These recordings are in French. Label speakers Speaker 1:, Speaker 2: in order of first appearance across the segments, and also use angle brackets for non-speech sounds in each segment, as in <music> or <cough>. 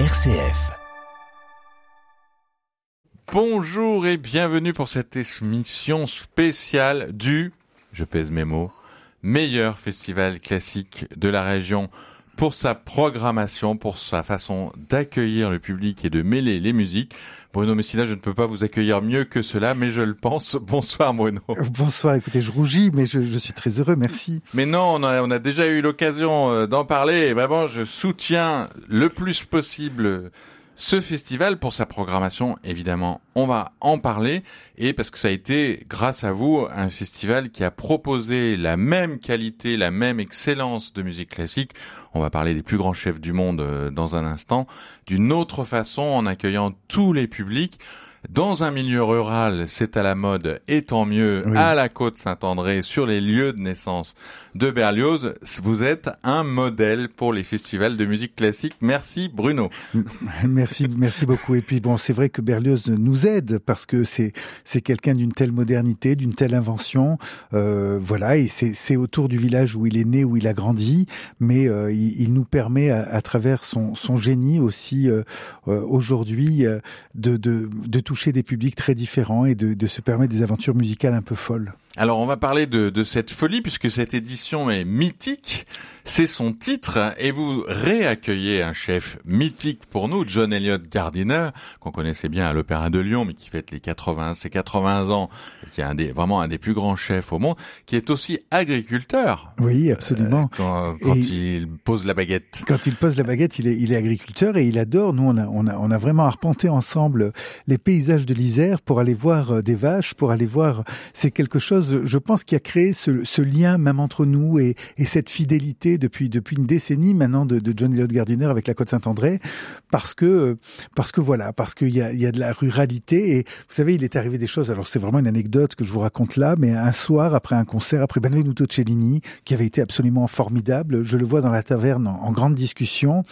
Speaker 1: RCF.
Speaker 2: Bonjour et bienvenue pour cette émission spéciale du, je pèse mes mots, meilleur festival classique de la région pour sa programmation, pour sa façon d'accueillir le public et de mêler les musiques. Bruno Messina, je ne peux pas vous accueillir mieux que cela, mais je le pense. <laughs> Bonsoir Bruno.
Speaker 3: Bonsoir, écoutez, je rougis, mais je, je suis très heureux, merci.
Speaker 2: Mais non, on a, on a déjà eu l'occasion euh, d'en parler et vraiment, je soutiens le plus possible ce festival, pour sa programmation, évidemment, on va en parler, et parce que ça a été, grâce à vous, un festival qui a proposé la même qualité, la même excellence de musique classique, on va parler des plus grands chefs du monde euh, dans un instant, d'une autre façon, en accueillant tous les publics, dans un milieu rural, c'est à la mode, et tant mieux, à la côte Saint-André, sur les lieux de naissance de Berlioz. Vous êtes un modèle pour les festivals de musique classique. Merci Bruno. <laughs>
Speaker 3: Merci, merci beaucoup. Et puis bon, c'est vrai que Berlioz nous aide parce que c'est c'est quelqu'un d'une telle modernité, d'une telle invention. Euh, voilà, et c'est c'est autour du village où il est né, où il a grandi, mais euh, il, il, nous permet à, à, travers son son génie aussi euh, euh aujourd'hui euh, de de de tout toucher des publics très différents et de, de se permettre des aventures musicales un peu folles.
Speaker 2: Alors on va parler de, de, cette folie puisque cette édition est mythique, c'est son titre et vous réaccueillez un chef mythique pour nous, John Elliott Gardiner, qu'on connaissait bien à l'Opéra de Lyon mais qui fête les 80, ses 80 ans, qui est un des, vraiment un des plus grands chefs au monde, qui est aussi agriculteur.
Speaker 3: Oui, absolument.
Speaker 2: Euh, quand, quand il pose la baguette.
Speaker 3: Quand il pose la baguette, il est, il est agriculteur et il adore. Nous, on a, on a, on a vraiment arpenté ensemble les paysages de l'Isère pour aller voir euh, des vaches, pour aller voir. C'est quelque chose je pense, qui a créé ce, ce, lien même entre nous et, et, cette fidélité depuis depuis une décennie maintenant de, de John Elliott Gardiner avec la Côte Saint-André, parce que parce que voilà, parce qu'il y a, il y a de la ruralité et vous savez, il est arrivé des choses. Alors c'est vraiment une anecdote que je vous raconte là, mais un soir après un concert, après Benvenuto Cellini, qui avait été absolument formidable, je le vois dans la taverne en, en grande discussion,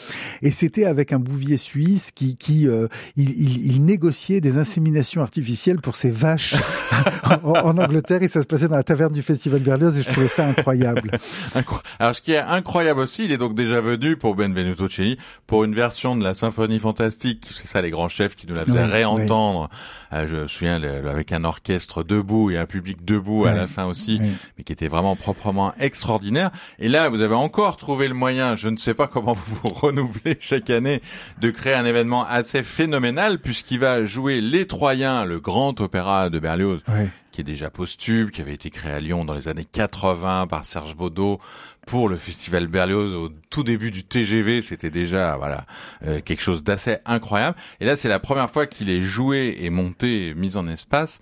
Speaker 3: et c'était avec un bouvier suisse qui qui euh, il, il, il, négociait des inséminations artificielles pour ses vaches <laughs> en, en Angleterre et ça se passait dans la taverne du Festival Berlioz et je trouvais ça incroyable. <laughs>
Speaker 2: Alors ce qui est incroyable aussi, il est donc déjà venu pour Benvenuto Cellini pour une version de la symphonie fantastique, c'est ça les grands chefs qui nous la faisaient réentendre. Euh, je me souviens avec un orchestre debout et un public debout à la fin aussi, mais qui était vraiment proprement extraordinaire. Et là, vous avez encore trouvé le moyen, je ne sais pas comment <laughs> vous vous renouvelez chaque année, de créer un événement assez phénoménal puisqu'il va jouer Les Troyens, le grand opéra de Berlioz, qui est déjà posthume, qui avait été créé à Lyon dans les années 80 par Serge Baudot pour le festival Berlioz au tout début du TGV, c'était déjà voilà euh, quelque chose d'assez incroyable. Et là, c'est la première fois qu'il est joué et monté, mis en espace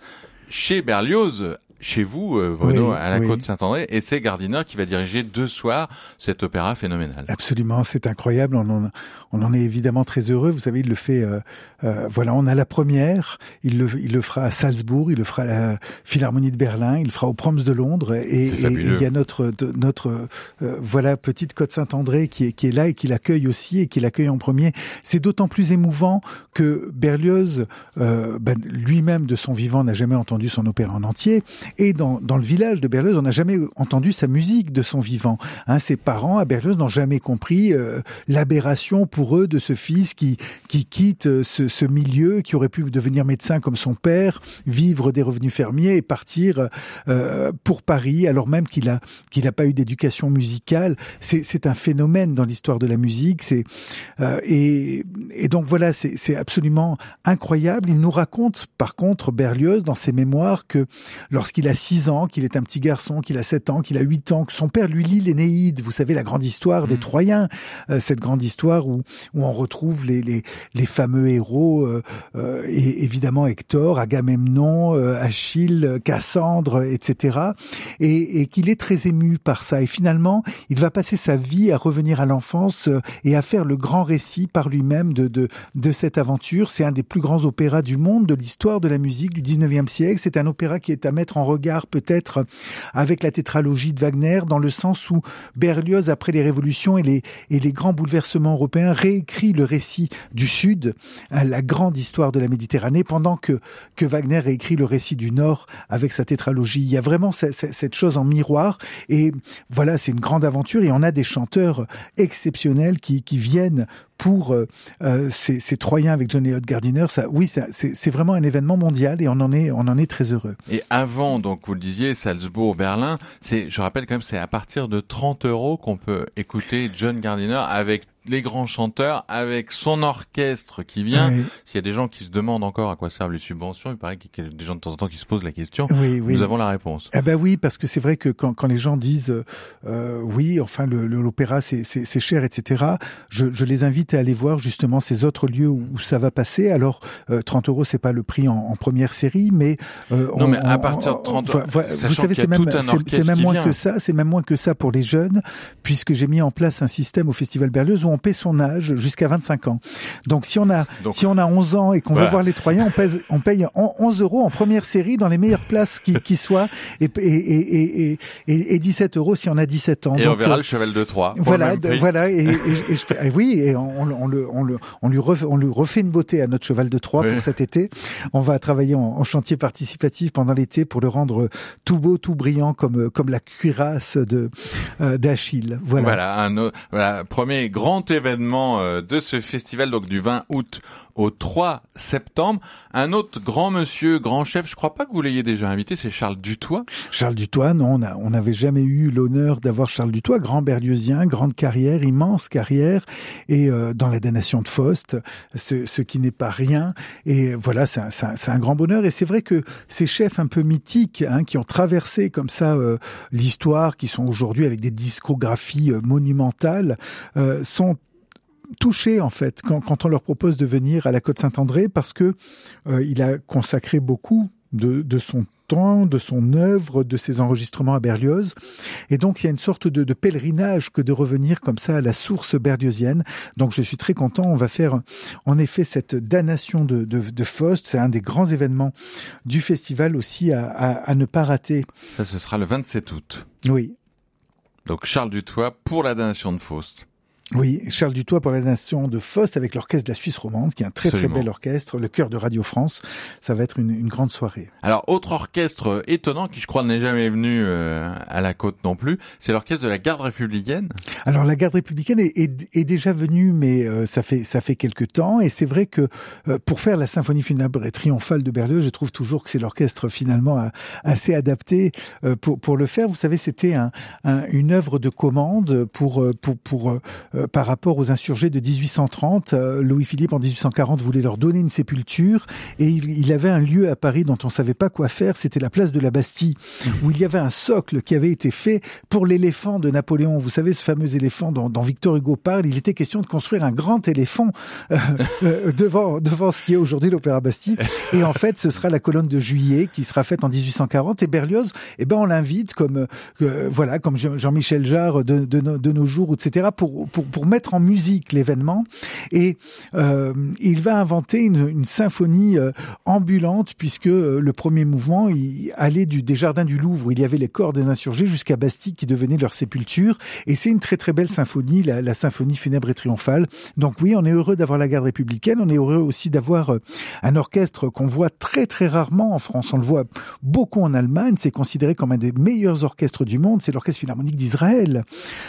Speaker 2: chez Berlioz chez vous, euh, Bruno, à la Côte Saint-André, et c'est Gardiner qui va diriger deux soirs cet opéra phénoménal.
Speaker 3: Absolument, c'est incroyable. On en, on en est évidemment très heureux. Vous savez, il le fait. Euh, euh, voilà, on a la première. Il le, il le fera à Salzbourg, il le fera à la Philharmonie de Berlin, il le fera au Proms de Londres, et, il y a notre notre euh, voilà petite Côte Saint-André qui est qui est là et qui l'accueille aussi et qui l'accueille en premier. C'est d'autant plus émouvant que Berlioz, euh, ben, lui-même de son vivant, n'a jamais entendu son opéra en entier et dans, dans le village de Berlioz, on n'a jamais entendu sa musique de son vivant. Hein, ses parents à Berlioz n'ont jamais compris euh, l'aberration pour eux de ce fils qui, qui quitte euh, ce, ce, milieu, qui aurait pu devenir médecin comme son père, vivre des revenus fermiers et partir euh, pour Paris, alors même qu'il a qu'il n'a pas eu d'éducation musicale. C'est un phénomène dans l'histoire de la musique. C'est euh, et, et donc voilà, c'est absolument incroyable. Il nous raconte, par contre, Berlioz dans ses mémoires que lorsqu'il qu'il a 6 ans, qu'il est un petit garçon, qu'il a 7 ans, qu'il a 8 ans, que son père lui lit l'Énéide, vous savez la grande histoire des mm. Troyens, euh, cette grande histoire où, où on retrouve les, les, les fameux héros, euh, euh, et évidemment Hector, Agamemnon, euh, Achille, Cassandre, etc. Et, et qu'il est très ému par ça. Et finalement, il va passer sa vie à revenir à l'enfance et à faire le grand récit par lui-même de, de, de cette aventure. C'est un des plus grands opéras du monde, de l'histoire de la musique du 19e siècle. C'est un opéra qui est à mettre en regard peut-être avec la tétralogie de Wagner, dans le sens où Berlioz, après les révolutions et les, et les grands bouleversements européens, réécrit le récit du Sud, hein, la grande histoire de la Méditerranée, pendant que, que Wagner réécrit le récit du Nord avec sa tétralogie. Il y a vraiment cette chose en miroir, et voilà, c'est une grande aventure, et on a des chanteurs exceptionnels qui, qui viennent pour ces, ces Troyens avec John Elliott Gardiner, ça, oui, c'est vraiment un événement mondial et on en est, on en est très heureux.
Speaker 2: Et avant, donc vous le disiez, Salzbourg, Berlin, c'est, je rappelle quand même, c'est à partir de 30 euros qu'on peut écouter John Gardiner avec les grands chanteurs avec son orchestre qui vient. S'il y a des gens qui se demandent encore à quoi servent les subventions, il paraît qu'il y a des gens de temps en temps qui se posent la question. Oui, oui. Nous avons la réponse.
Speaker 3: Eh ben oui, parce que c'est vrai que quand, quand les gens disent euh, oui, enfin l'opéra c'est cher, etc. Je, je, les invite à aller voir justement ces autres lieux où, ça va passer. Alors 30 euh, euros c'est pas le prix en, en première série, mais
Speaker 2: euh, non, mais à partir de 30 euros, vous savez c'est même
Speaker 3: moins que ça, c'est même moins que ça pour les jeunes, puisque j'ai mis en place un système au Festival Berlioz on paie son âge jusqu'à 25 ans. Donc si on a si on a 11 ans et qu'on veut voir les Troyens, on, pèse, on paye 11 euros en première série dans les meilleures places qui, qui soient et, et, et, et, 17 euros si on a 17 ans.
Speaker 2: Et on verra euh, le cheval de Troyes.
Speaker 3: Voilà, voilà. Et, <laughs> oui, et on, on, le, on, le, on, lui refait, on lui refait une beauté à notre cheval de Troyes pour cet été. On va travailler en, chantier participatif pendant l'été pour le rendre tout beau, tout brillant comme comme la cuirasse de euh, d'Achille. Voilà.
Speaker 2: Voilà, un voilà, premier grand événement euh, de ce festival, donc du 20 août au 3 septembre. Un autre grand monsieur, grand chef, je crois pas que vous l'ayez déjà invité, c'est Charles Dutoit.
Speaker 3: Charles Dutoit, non, on n'avait jamais eu l'honneur d'avoir Charles Dutoit, grand berliousien, grande carrière, immense carrière, et euh, dans la damnation de Faust, ce, qui n'est pas rien. Et voilà, c'est un, un, grand bonheur. Et c'est vrai que ces chefs un peu mythiques, hein, qui ont traversé comme ça euh, l'histoire, qui sont aujourd'hui avec des discographies monumentales, sont touchés en fait quand, quand, on leur propose de venir à la Côte Saint-André parce que euh, il a consacré beaucoup de, de, son temps, de son œuvre, de ses enregistrements à Berlioz. Et donc il y a une sorte de, de, pèlerinage que de revenir comme ça à la source berliosienne. Donc je suis très content. On va faire en effet cette damnation de, de, de Faust. C'est un des grands événements du festival aussi à, à, à ne pas rater.
Speaker 2: Ça, ce sera le 27 août.
Speaker 3: Oui.
Speaker 2: Donc Charles Dutoit pour la damnation de Faust.
Speaker 3: Oui, Charles Dutoit pour la nation de Faust avec l'orchestre de la Suisse romande, qui est un très très bel orchestre, le chœur de Radio France. Ça va être une, une grande soirée.
Speaker 2: Alors, autre orchestre étonnant qui, je crois, n'est jamais venu euh, à la côte non plus, c'est l'orchestre de la garde républicaine.
Speaker 3: Alors, la garde républicaine est, est, est déjà venue, mais euh, ça fait ça fait quelque temps, et c'est vrai que euh, pour faire la symphonie funèbre et triomphale de Berlioz, je trouve toujours que c'est l'orchestre finalement assez adapté pour pour le faire. Vous savez, c'était un, un, une œuvre de commande pour pour pour euh, par rapport aux insurgés de 1830. Euh, Louis-Philippe, en 1840, voulait leur donner une sépulture et il, avait un lieu à Paris dont on savait pas quoi faire. C'était la place de la Bastille, où il y avait un socle qui avait été fait pour l'éléphant de Napoléon. Vous savez, ce fameux éléphant dont, Victor Hugo parle. Il était question de construire un grand éléphant <laughs> euh, devant devant ce qui est aujourd'hui l'Opéra Bastille. Et en fait, ce sera la colonne de juillet qui sera faite en 1840. Et Berlioz, eh ben, on l'invite comme voilà, comme Jean-Michel Jarre de, de, de, nos jours, etc. pour, pour pour mettre en musique l'événement. Et euh, il va inventer une, une symphonie euh, ambulante puisque euh, le premier mouvement il allait du, des jardins du Louvre où il y avait les corps des insurgés jusqu'à Bastille qui devenait leur sépulture. Et c'est une très très belle symphonie, la, la, symphonie funèbre et triomphale. Donc oui, on est heureux d'avoir la garde républicaine. On est heureux aussi d'avoir un orchestre qu'on voit très très rarement en France. On le voit beaucoup en Allemagne. C'est considéré comme un des meilleurs orchestres du monde. C'est l'orchestre philharmonique d'Israël.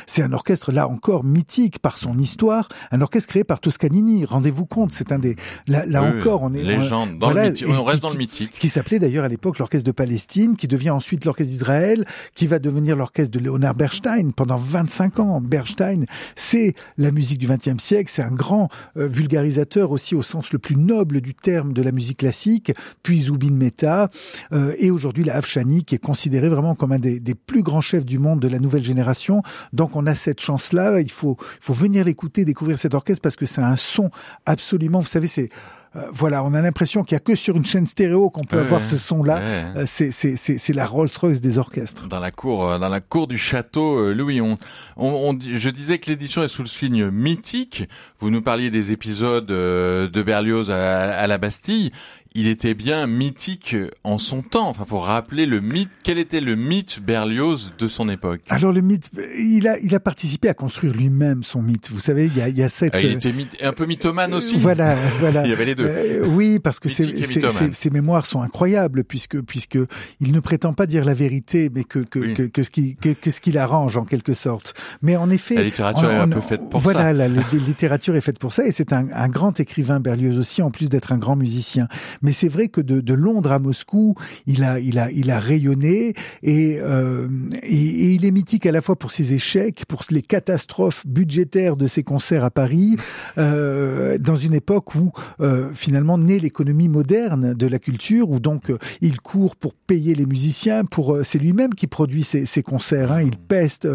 Speaker 3: C'est un orchestre là encore mythique par son histoire, un orchestre créé par Toscanini. Rendez-vous compte, c'est un des là, là encore on est
Speaker 2: légende dans le mythique. on reste dans le mythique.
Speaker 3: Qui s'appelait d'ailleurs à l'époque l'orchestre de Palestine, qui devient ensuite l'orchestre d'Israël, qui va devenir l'orchestre de Leonard Bernstein pendant 25 ans. Bernstein, c'est la musique du XXe siècle, c'est un grand euh, vulgarisateur aussi au sens le plus noble du terme de la musique classique, puis Zubin Mehta euh, et aujourd'hui la Afshani qui est considéré vraiment comme un des, des plus grands chefs du monde de la nouvelle génération. Donc on a cette chance-là, il faut faut venir l'écouter, découvrir cet orchestre parce que c'est un son absolument, vous savez, c'est euh, voilà, on a l'impression qu'il y a que sur une chaîne stéréo qu'on peut avoir ce son-là. Euh, c'est c'est la Rolls-Royce des orchestres.
Speaker 2: Dans la cour, euh, dans la cour du château Louis. On, on, je disais que l'édition est sous le signe mythique. Vous nous parliez des épisodes de Berlioz à, à la Bastille il était bien mythique en son temps. Enfin, faut rappeler le mythe. Quel était le mythe Berlioz de son époque?
Speaker 3: Alors le mythe, il a il a participé à construire lui-même son mythe. Vous savez, il y a il y a cette.
Speaker 2: Ah, il était un peu mythomane aussi.
Speaker 3: Voilà, voilà. <laughs>
Speaker 2: il y avait les deux. Euh,
Speaker 3: oui, parce que ses, mémoires sont incroyables puisque puisque il ne prétend pas dire la vérité, mais que que, que, que, ce qui que, que ce qu'il arrange en quelque sorte. Mais en effet,
Speaker 2: la littérature est un peu faite pour
Speaker 3: ça.
Speaker 2: Voilà,
Speaker 3: la, la, littérature est faite pour ça, et c'est un, un grand écrivain Berlioz aussi, en plus d'être un grand musicien. Mais c'est vrai que de, de, Londres à Moscou, il a, il a, il a rayonné et, euh, et, il est mythique à la fois pour ses échecs, pour les catastrophes budgétaires de ses concerts à Paris, euh, dans une époque où euh, finalement naît l'économie moderne de la culture, où donc euh, il court pour payer les musiciens, pour euh, c'est lui-même qui produit ses, ses concerts. Hein, il peste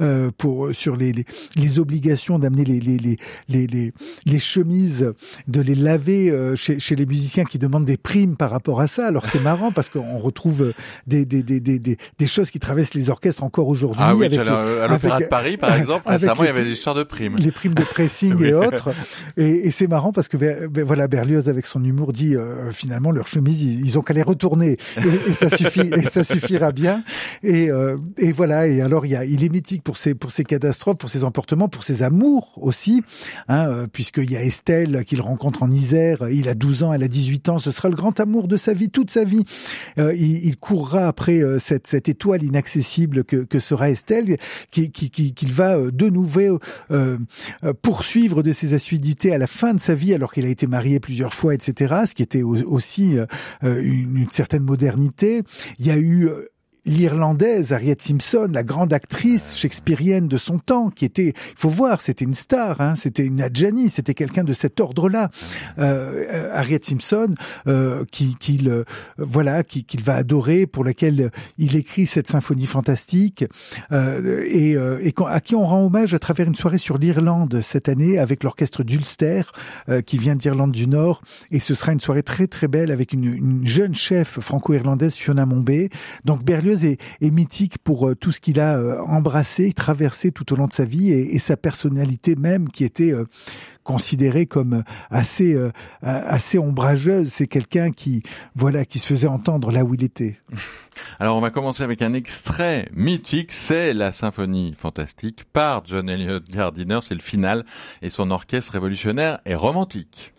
Speaker 3: euh, pour sur les, les, les obligations d'amener les, les, les, les, les chemises, de les laver chez, chez les musiciens qui demandent des primes par rapport à ça. Alors c'est marrant parce qu'on retrouve des, des, des, des, des choses qui traversent les orchestres encore aujourd'hui.
Speaker 2: Ah oui, à l'Opéra de Paris, par <laughs> exemple, récemment, il y avait des histoires de primes.
Speaker 3: Les primes de pressing <laughs> et autres. Et, et c'est marrant parce que ben, voilà, Berlioz, avec son humour, dit euh, finalement, leurs chemises, ils, ont qu'à les retourner. Et, ça suffit, et ça suffira bien. Et, euh, et voilà, et alors, il, y a, il est mythique pour ses, pour ses catastrophes, pour ses emportements, pour ses amours aussi, hein, euh, puisqu'il y a Estelle qu'il rencontre en Isère, il a 12 ans, elle a 18 ans, ce sera le grand amour de sa vie, toute sa vie. Euh, il, il, courra après euh, cette, cette étoile inaccessible que, que sera Estelle, qu'il qui, qui, va euh, de nouveau euh, poursuivre de ses assiduités à la fin de sa vie, alors qu'il a été marié plusieurs fois, etc. Ce qui était aussi une, une certaine modernité. Il y a eu l'Irlandaise Harriet Simpson, la grande actrice shakespearienne de son temps, qui était, il faut voir, c'était une star, hein, c'était une Adjani, c'était quelqu'un de cet ordre-là. Euh, Harriet Simpson, euh, qui, qu'il, euh, voilà, qu'il va adorer, pour laquelle il écrit cette symphonie fantastique, euh, et, euh, et, à qui on rend hommage à travers une soirée sur l'Irlande cette année avec l'orchestre d'Ulster, euh, qui vient d'Irlande du Nord, et ce sera une soirée très très belle avec une, une jeune chef franco-irlandaise Fiona Mombé. Donc Berlioz est, mythique pour euh, tout ce qu'il a euh, embrassé, traversé tout au long de sa vie et, sa personnalité même qui était euh, considérée comme assez assez ombrageuse. C'est quelqu'un qui voilà qui se faisait entendre là où il était. <laughs>
Speaker 2: Alors on va commencer avec un extrait mythique, c'est la symphonie fantastique par John Elliott Gardiner, c'est le final et son orchestre révolutionnaire et romantique.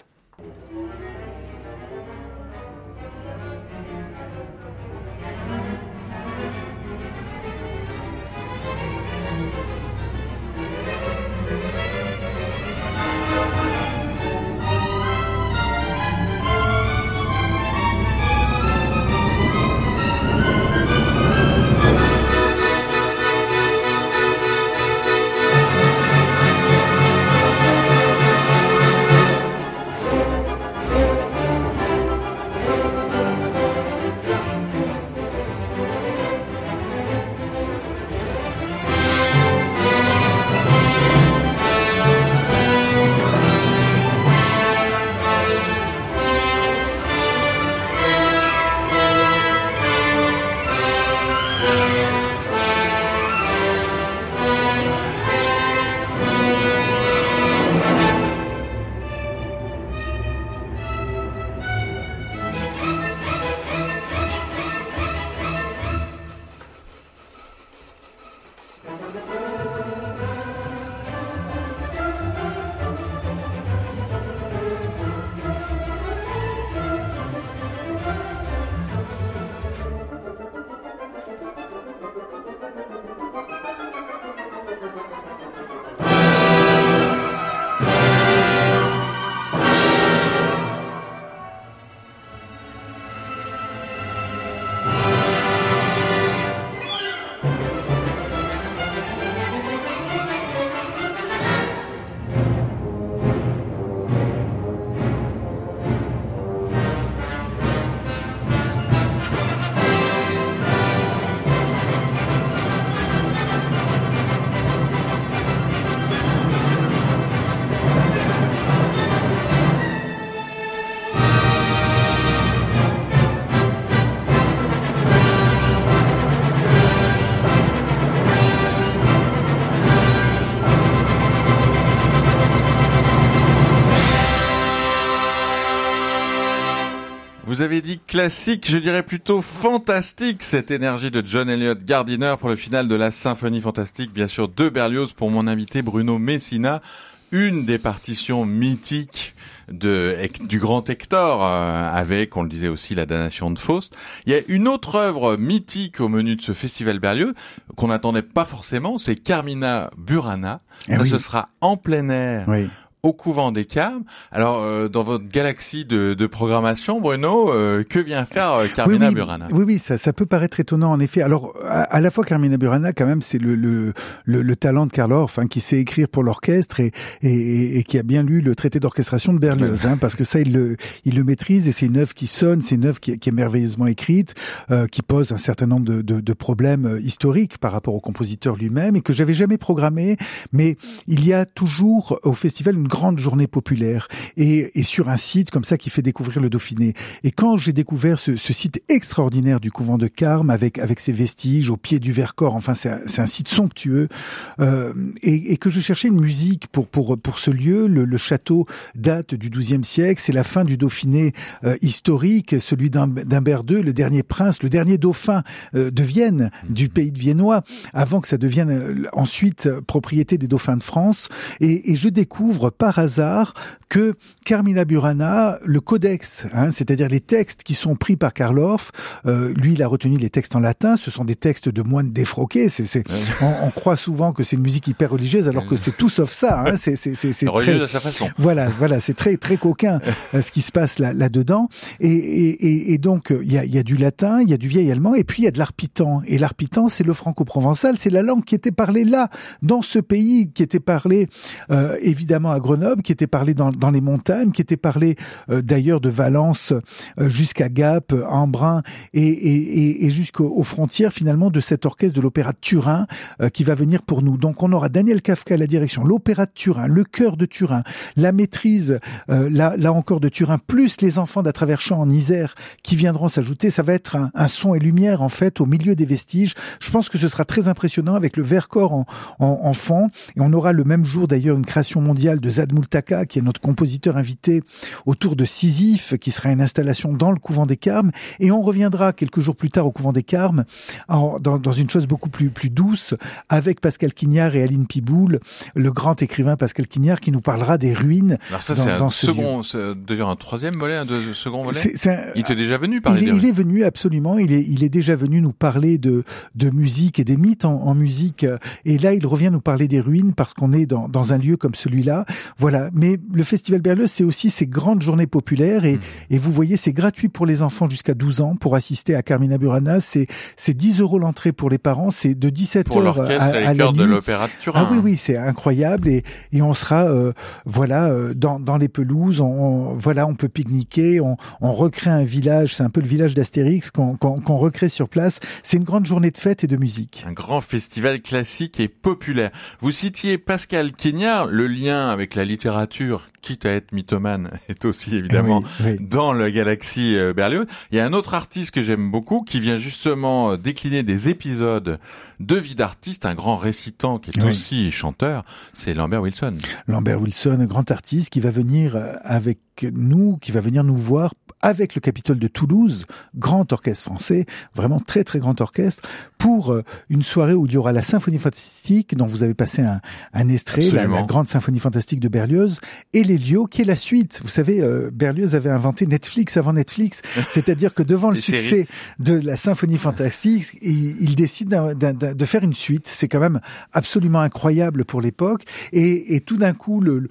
Speaker 2: Vous avez dit classique, je dirais plutôt fantastique, cette énergie de John Elliott Gardiner pour le final de la symphonie fantastique, bien sûr de Berlioz pour mon invité Bruno Messina, une des partitions mythiques de, du grand Hector, euh, avec, on le disait aussi, la damnation de Faust. Il y a une autre œuvre mythique au menu de ce festival Berlioz, qu'on n'attendait pas forcément, c'est Carmina Burana. Eh ce sera en plein air. Oui au couvent des Carmes. Alors, euh, dans votre galaxie de, de programmation, Bruno, euh, que vient faire euh, Carmina Burana?
Speaker 3: Oui, oui, ça, ça peut paraître étonnant en effet. Alors, à, la fois Carmina Burana, quand même, c'est le, le, le, talent de Karl Orff, hein, qui sait écrire pour l'orchestre et, et, et, qui a bien lu le traité d'orchestration de Berlioz, hein, parce que ça, il le, il le maîtrise et c'est une œuvre qui sonne, c'est une œuvre qui, qui, est merveilleusement écrite, qui pose un certain nombre de, de, de problèmes historiques par rapport au compositeur lui-même et que j'avais jamais programmé, mais il y a toujours au festival une grande journée populaire et, et, sur un site comme ça qui fait découvrir le Dauphiné. Et quand j'ai découvert ce, ce, site extraordinaire du couvent de Carme avec avec ses vestiges au pied du Vercors, enfin c'est un, un, site somptueux, euh, et, et, que je cherchais une musique pour pour pour ce lieu. Le, le château date du XIIe siècle, c'est la fin du Dauphiné euh, historique, celui d'Humbert II, le dernier prince, le dernier dauphin euh, de Vienne, du pays de Viennois, avant que ça devienne euh, ensuite propriété des dauphins de France. Et, et je découvre par hasard que Carmina Burana, le codex, hein, c'est-à-dire les textes qui sont pris par Karl Orff, euh, lui il a retenu les textes en latin, ce sont des textes de moines défroqués. C'est, c'est, on, croit souvent que c'est une musique hyper religieuse, alors que c'est tout sauf ça. Hein, c'est, c'est, c'est, c'est
Speaker 2: très, à sa façon.
Speaker 3: Voilà, voilà, c'est très très coquin euh, ce qui se passe là là dedans. Et, et, et donc il y a, y a du latin, il y a du vieil allemand, et puis il y a de l'arpitan. Et l'arpitan, c'est le franco-provençal, c'est la langue qui était parlée là, dans ce pays, qui était parlée euh, évidemment à Grenoble, qui était parlée dans, dans les montagnes, qui était parlé euh, d'ailleurs de Valence euh, jusqu'à Gap, Embrun et, et, et jusqu'aux frontières finalement de cet orchestre de l'opéra de Turin euh, qui va venir pour nous. Donc on aura Daniel Kafka à la direction, l'opéra de Turin, le chœur de Turin, la maîtrise là, là encore de Turin, plus les enfants d'à en Isère qui viendront s'ajouter. Ça va être un, un, son et lumière en fait au milieu des vestiges. Je pense que ce sera très impressionnant avec le Vercors en, en, en fond. Et on aura le même jour d'ailleurs une création mondiale de Zad Multaka qui est notre compositeur invité autour de Sisyphe, qui sera une installation dans le couvent des Carmes. Et on reviendra quelques jours plus tard au couvent des Carmes, dans, dans, une chose beaucoup plus, plus douce, avec Pascal Quignard et Aline Piboul, le grand écrivain Pascal Quignard, qui nous parlera des ruines.
Speaker 2: Alors ça, c'est un second, d'ailleurs un troisième volet, un second volet. il était déjà venu parler
Speaker 3: il,
Speaker 2: des
Speaker 3: il est venu absolument. Il est, il est déjà venu nous parler de, de musique et des mythes en, en musique. Et là, il revient nous parler des ruines parce qu'on est dans, dans un lieu comme celui-là. Voilà. Mais le Festival Berlioz, c'est aussi ces grandes journées populaires et, mmh. et vous voyez, c'est gratuit pour les enfants jusqu'à 12 ans pour assister à Carmina Burana. C'est, c'est 10 euros l'entrée pour les parents. C'est de 17
Speaker 2: pour
Speaker 3: heures à, à,
Speaker 2: la de l'opéra de Turin.
Speaker 3: Ah oui, oui, c'est incroyable et, et on sera, euh, voilà, euh, dans, dans les pelouses. On, voilà, on peut pique-niquer. On, on recrée un village. C'est un peu le village d'Astérix qu'on, qu'on, recrée sur place. C'est une grande journée de fête et de musique.
Speaker 2: Un grand festival classique et populaire. Vous citiez Pascal Quignard, le lien avec la littérature quitte à être mythomane, <laughs> est aussi évidemment dans la galaxie euh, Berlioz. Il y a un autre artiste que j'aime beaucoup qui vient justement euh, décliner des épisodes de vie d'artiste, un grand récitant qui est aussi chanteur, c'est Lambert Wilson.
Speaker 3: Lambert Wilson, un grand artiste qui va venir euh, avec nous, qui va venir nous voir avec le Capitole de Toulouse, grand orchestre français, vraiment très très grand orchestre, pour une soirée où il y aura la symphonie fantastique dont vous avez passé un, un extrait, la, la, grande symphonie fantastique de Berlioz, et les qui est la suite. Vous savez, euh, Berlioz avait inventé Netflix avant Netflix, <laughs> c'est-à-dire que devant le succès de la symphonie fantastique, il, décide de faire une suite. C'est quand même absolument incroyable pour l'époque. Et, tout d'un coup, le,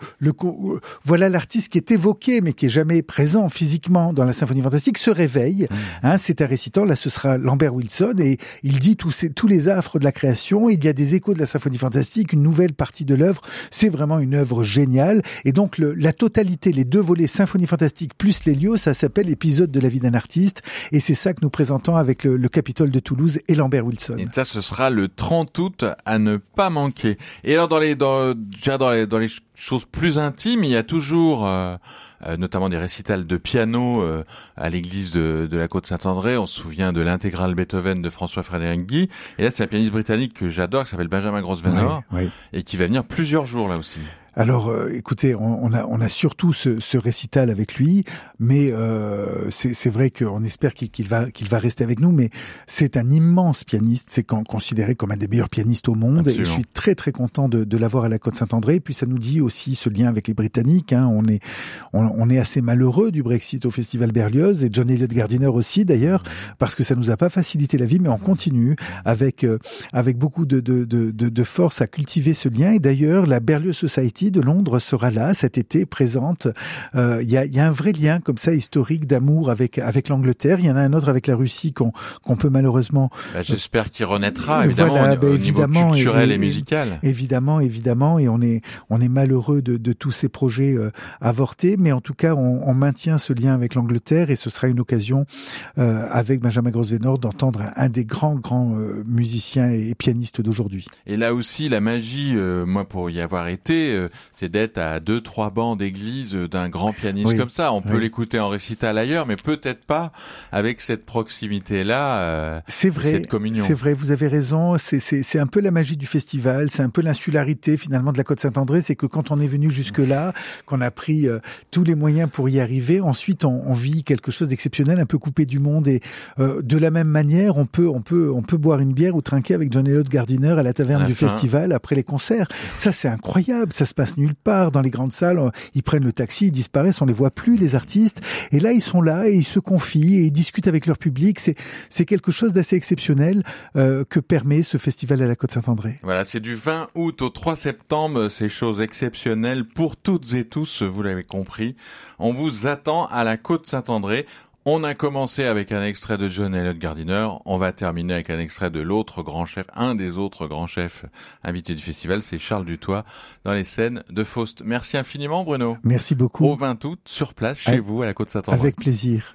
Speaker 3: voilà l'artiste qui est évoqué, mais qui est jamais présent physiquement dans la symphonie fantastique, se réveille. Mmh. Hein, c'est un récitant. Là, ce sera Lambert Wilson, et il dit tous, ces, tous les affres de la création. Il y a des échos de la symphonie fantastique, une nouvelle partie de l'œuvre. C'est vraiment une œuvre géniale. Et donc, le, la totalité, les deux volets Symphonie Fantastique plus l'Hélio, ça s'appelle épisode de la vie d'un artiste. Et c'est ça que nous présentons avec le, Capitole de Toulouse et Lambert Wilson.
Speaker 2: Et ça, ce sera le 30 août à ne pas manquer. Et alors, dans les, dans, dans les, dans les choses plus intimes, il y a toujours, euh, euh, notamment des récitals de piano euh, à l'église de, de, la Côte Saint-André. On se souvient de l'intégrale Beethoven de François Frédéric Guy. Et là, c'est un pianiste britannique que j'adore, qui s'appelle Benjamin Grosvenor, et qui va venir plusieurs jours là aussi.
Speaker 3: Alors, euh, écoutez, on, a, on a surtout ce, ce récital avec lui, mais euh, c'est vrai qu'on espère qu'il va, qu'il va rester avec nous. Mais c'est un immense pianiste, c'est considéré comme un des meilleurs pianistes au monde. Et je suis très très content de, de l'avoir à la Côte Saint-André. Et puis ça nous dit aussi ce lien avec les Britanniques. Hein. On est, on, est assez malheureux du Brexit au Festival Berlioz et John Elliott Gardiner aussi d'ailleurs, parce que ça nous a pas facilité la vie, mais on continue avec euh, avec beaucoup de, de, de, de force à cultiver ce lien. Et d'ailleurs, la Berlioz Society de Londres sera là cet été, présente. Euh, il y, a, y, a, un vrai lien comme ça historique d'amour avec avec l'Angleterre. Il y en a un autre avec la Russie qu'on qu'on peut malheureusement.
Speaker 2: Bah, J'espère qu'il renaîtra évidemment au, bah, évidemment, niveau culturel et, musical.
Speaker 3: Évidemment, évidemment, et on est on est malheureux de, de tous ces projets euh, avortés, mais en tout cas, on, on, maintient ce lien avec l'Angleterre et ce sera une occasion euh, avec Benjamin Grosvenor d'entendre un, des grands grands euh, musiciens et pianistes d'aujourd'hui.
Speaker 2: Et là aussi, la magie, moi pour y avoir été, c'est d'être à deux, trois bancs d'église d'un grand pianiste comme ça. On peut l'écouter en récital ailleurs, mais peut-être pas avec cette proximité-là. Euh,
Speaker 3: c'est vrai. Cette communion. C'est vrai. Vous avez raison. C'est un peu la magie du festival. C'est un peu l'insularité finalement de la Côte Saint-André. C'est que quand on est venu jusque là, qu'on a pris euh, tous les moyens pour y arriver, ensuite on, on vit quelque chose d'exceptionnel, un peu coupé du monde. Et euh, de la même manière, on peut, on peut, on peut boire une bière ou trinquer avec John Elliott Gardiner à la taverne du festival après les concerts. Ça, c'est incroyable. Ça se passe nulle part dans les grandes salles. Ils prennent le taxi, disparaissent, on les voit plus les artistes. Et là, ils sont là et ils se confient et ils discutent avec leur public. C'est c'est quelque chose d'assez exceptionnel euh, que permet ce festival à la Côte Saint-André.
Speaker 2: Voilà, c'est du 20 août au 3 septembre. Ces choses exceptionnelles pour toutes et tous, vous l'avez compris. On vous attend à la Côte Saint-André. On a commencé avec un extrait de John Elliott Gardiner. On va terminer avec un extrait de l'autre grand chef, un des autres grands chefs invités du festival, c'est Charles Dutoit dans les scènes de Faust. Merci infiniment, Bruno.
Speaker 3: Merci beaucoup.
Speaker 2: Au 20 août, sur place, chez vous, à la Côte-Saint-André.
Speaker 3: Avec plaisir.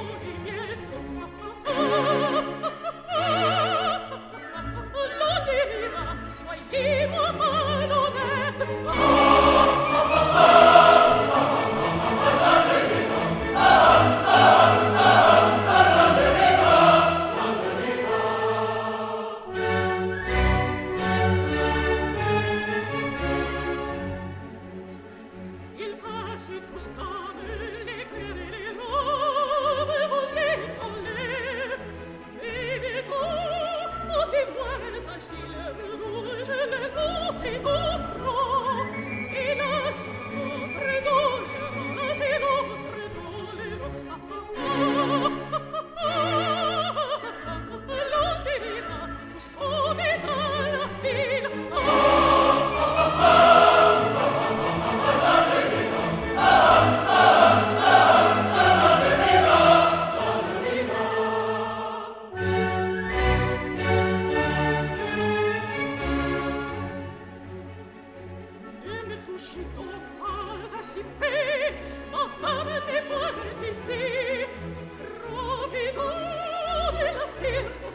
Speaker 1: sempre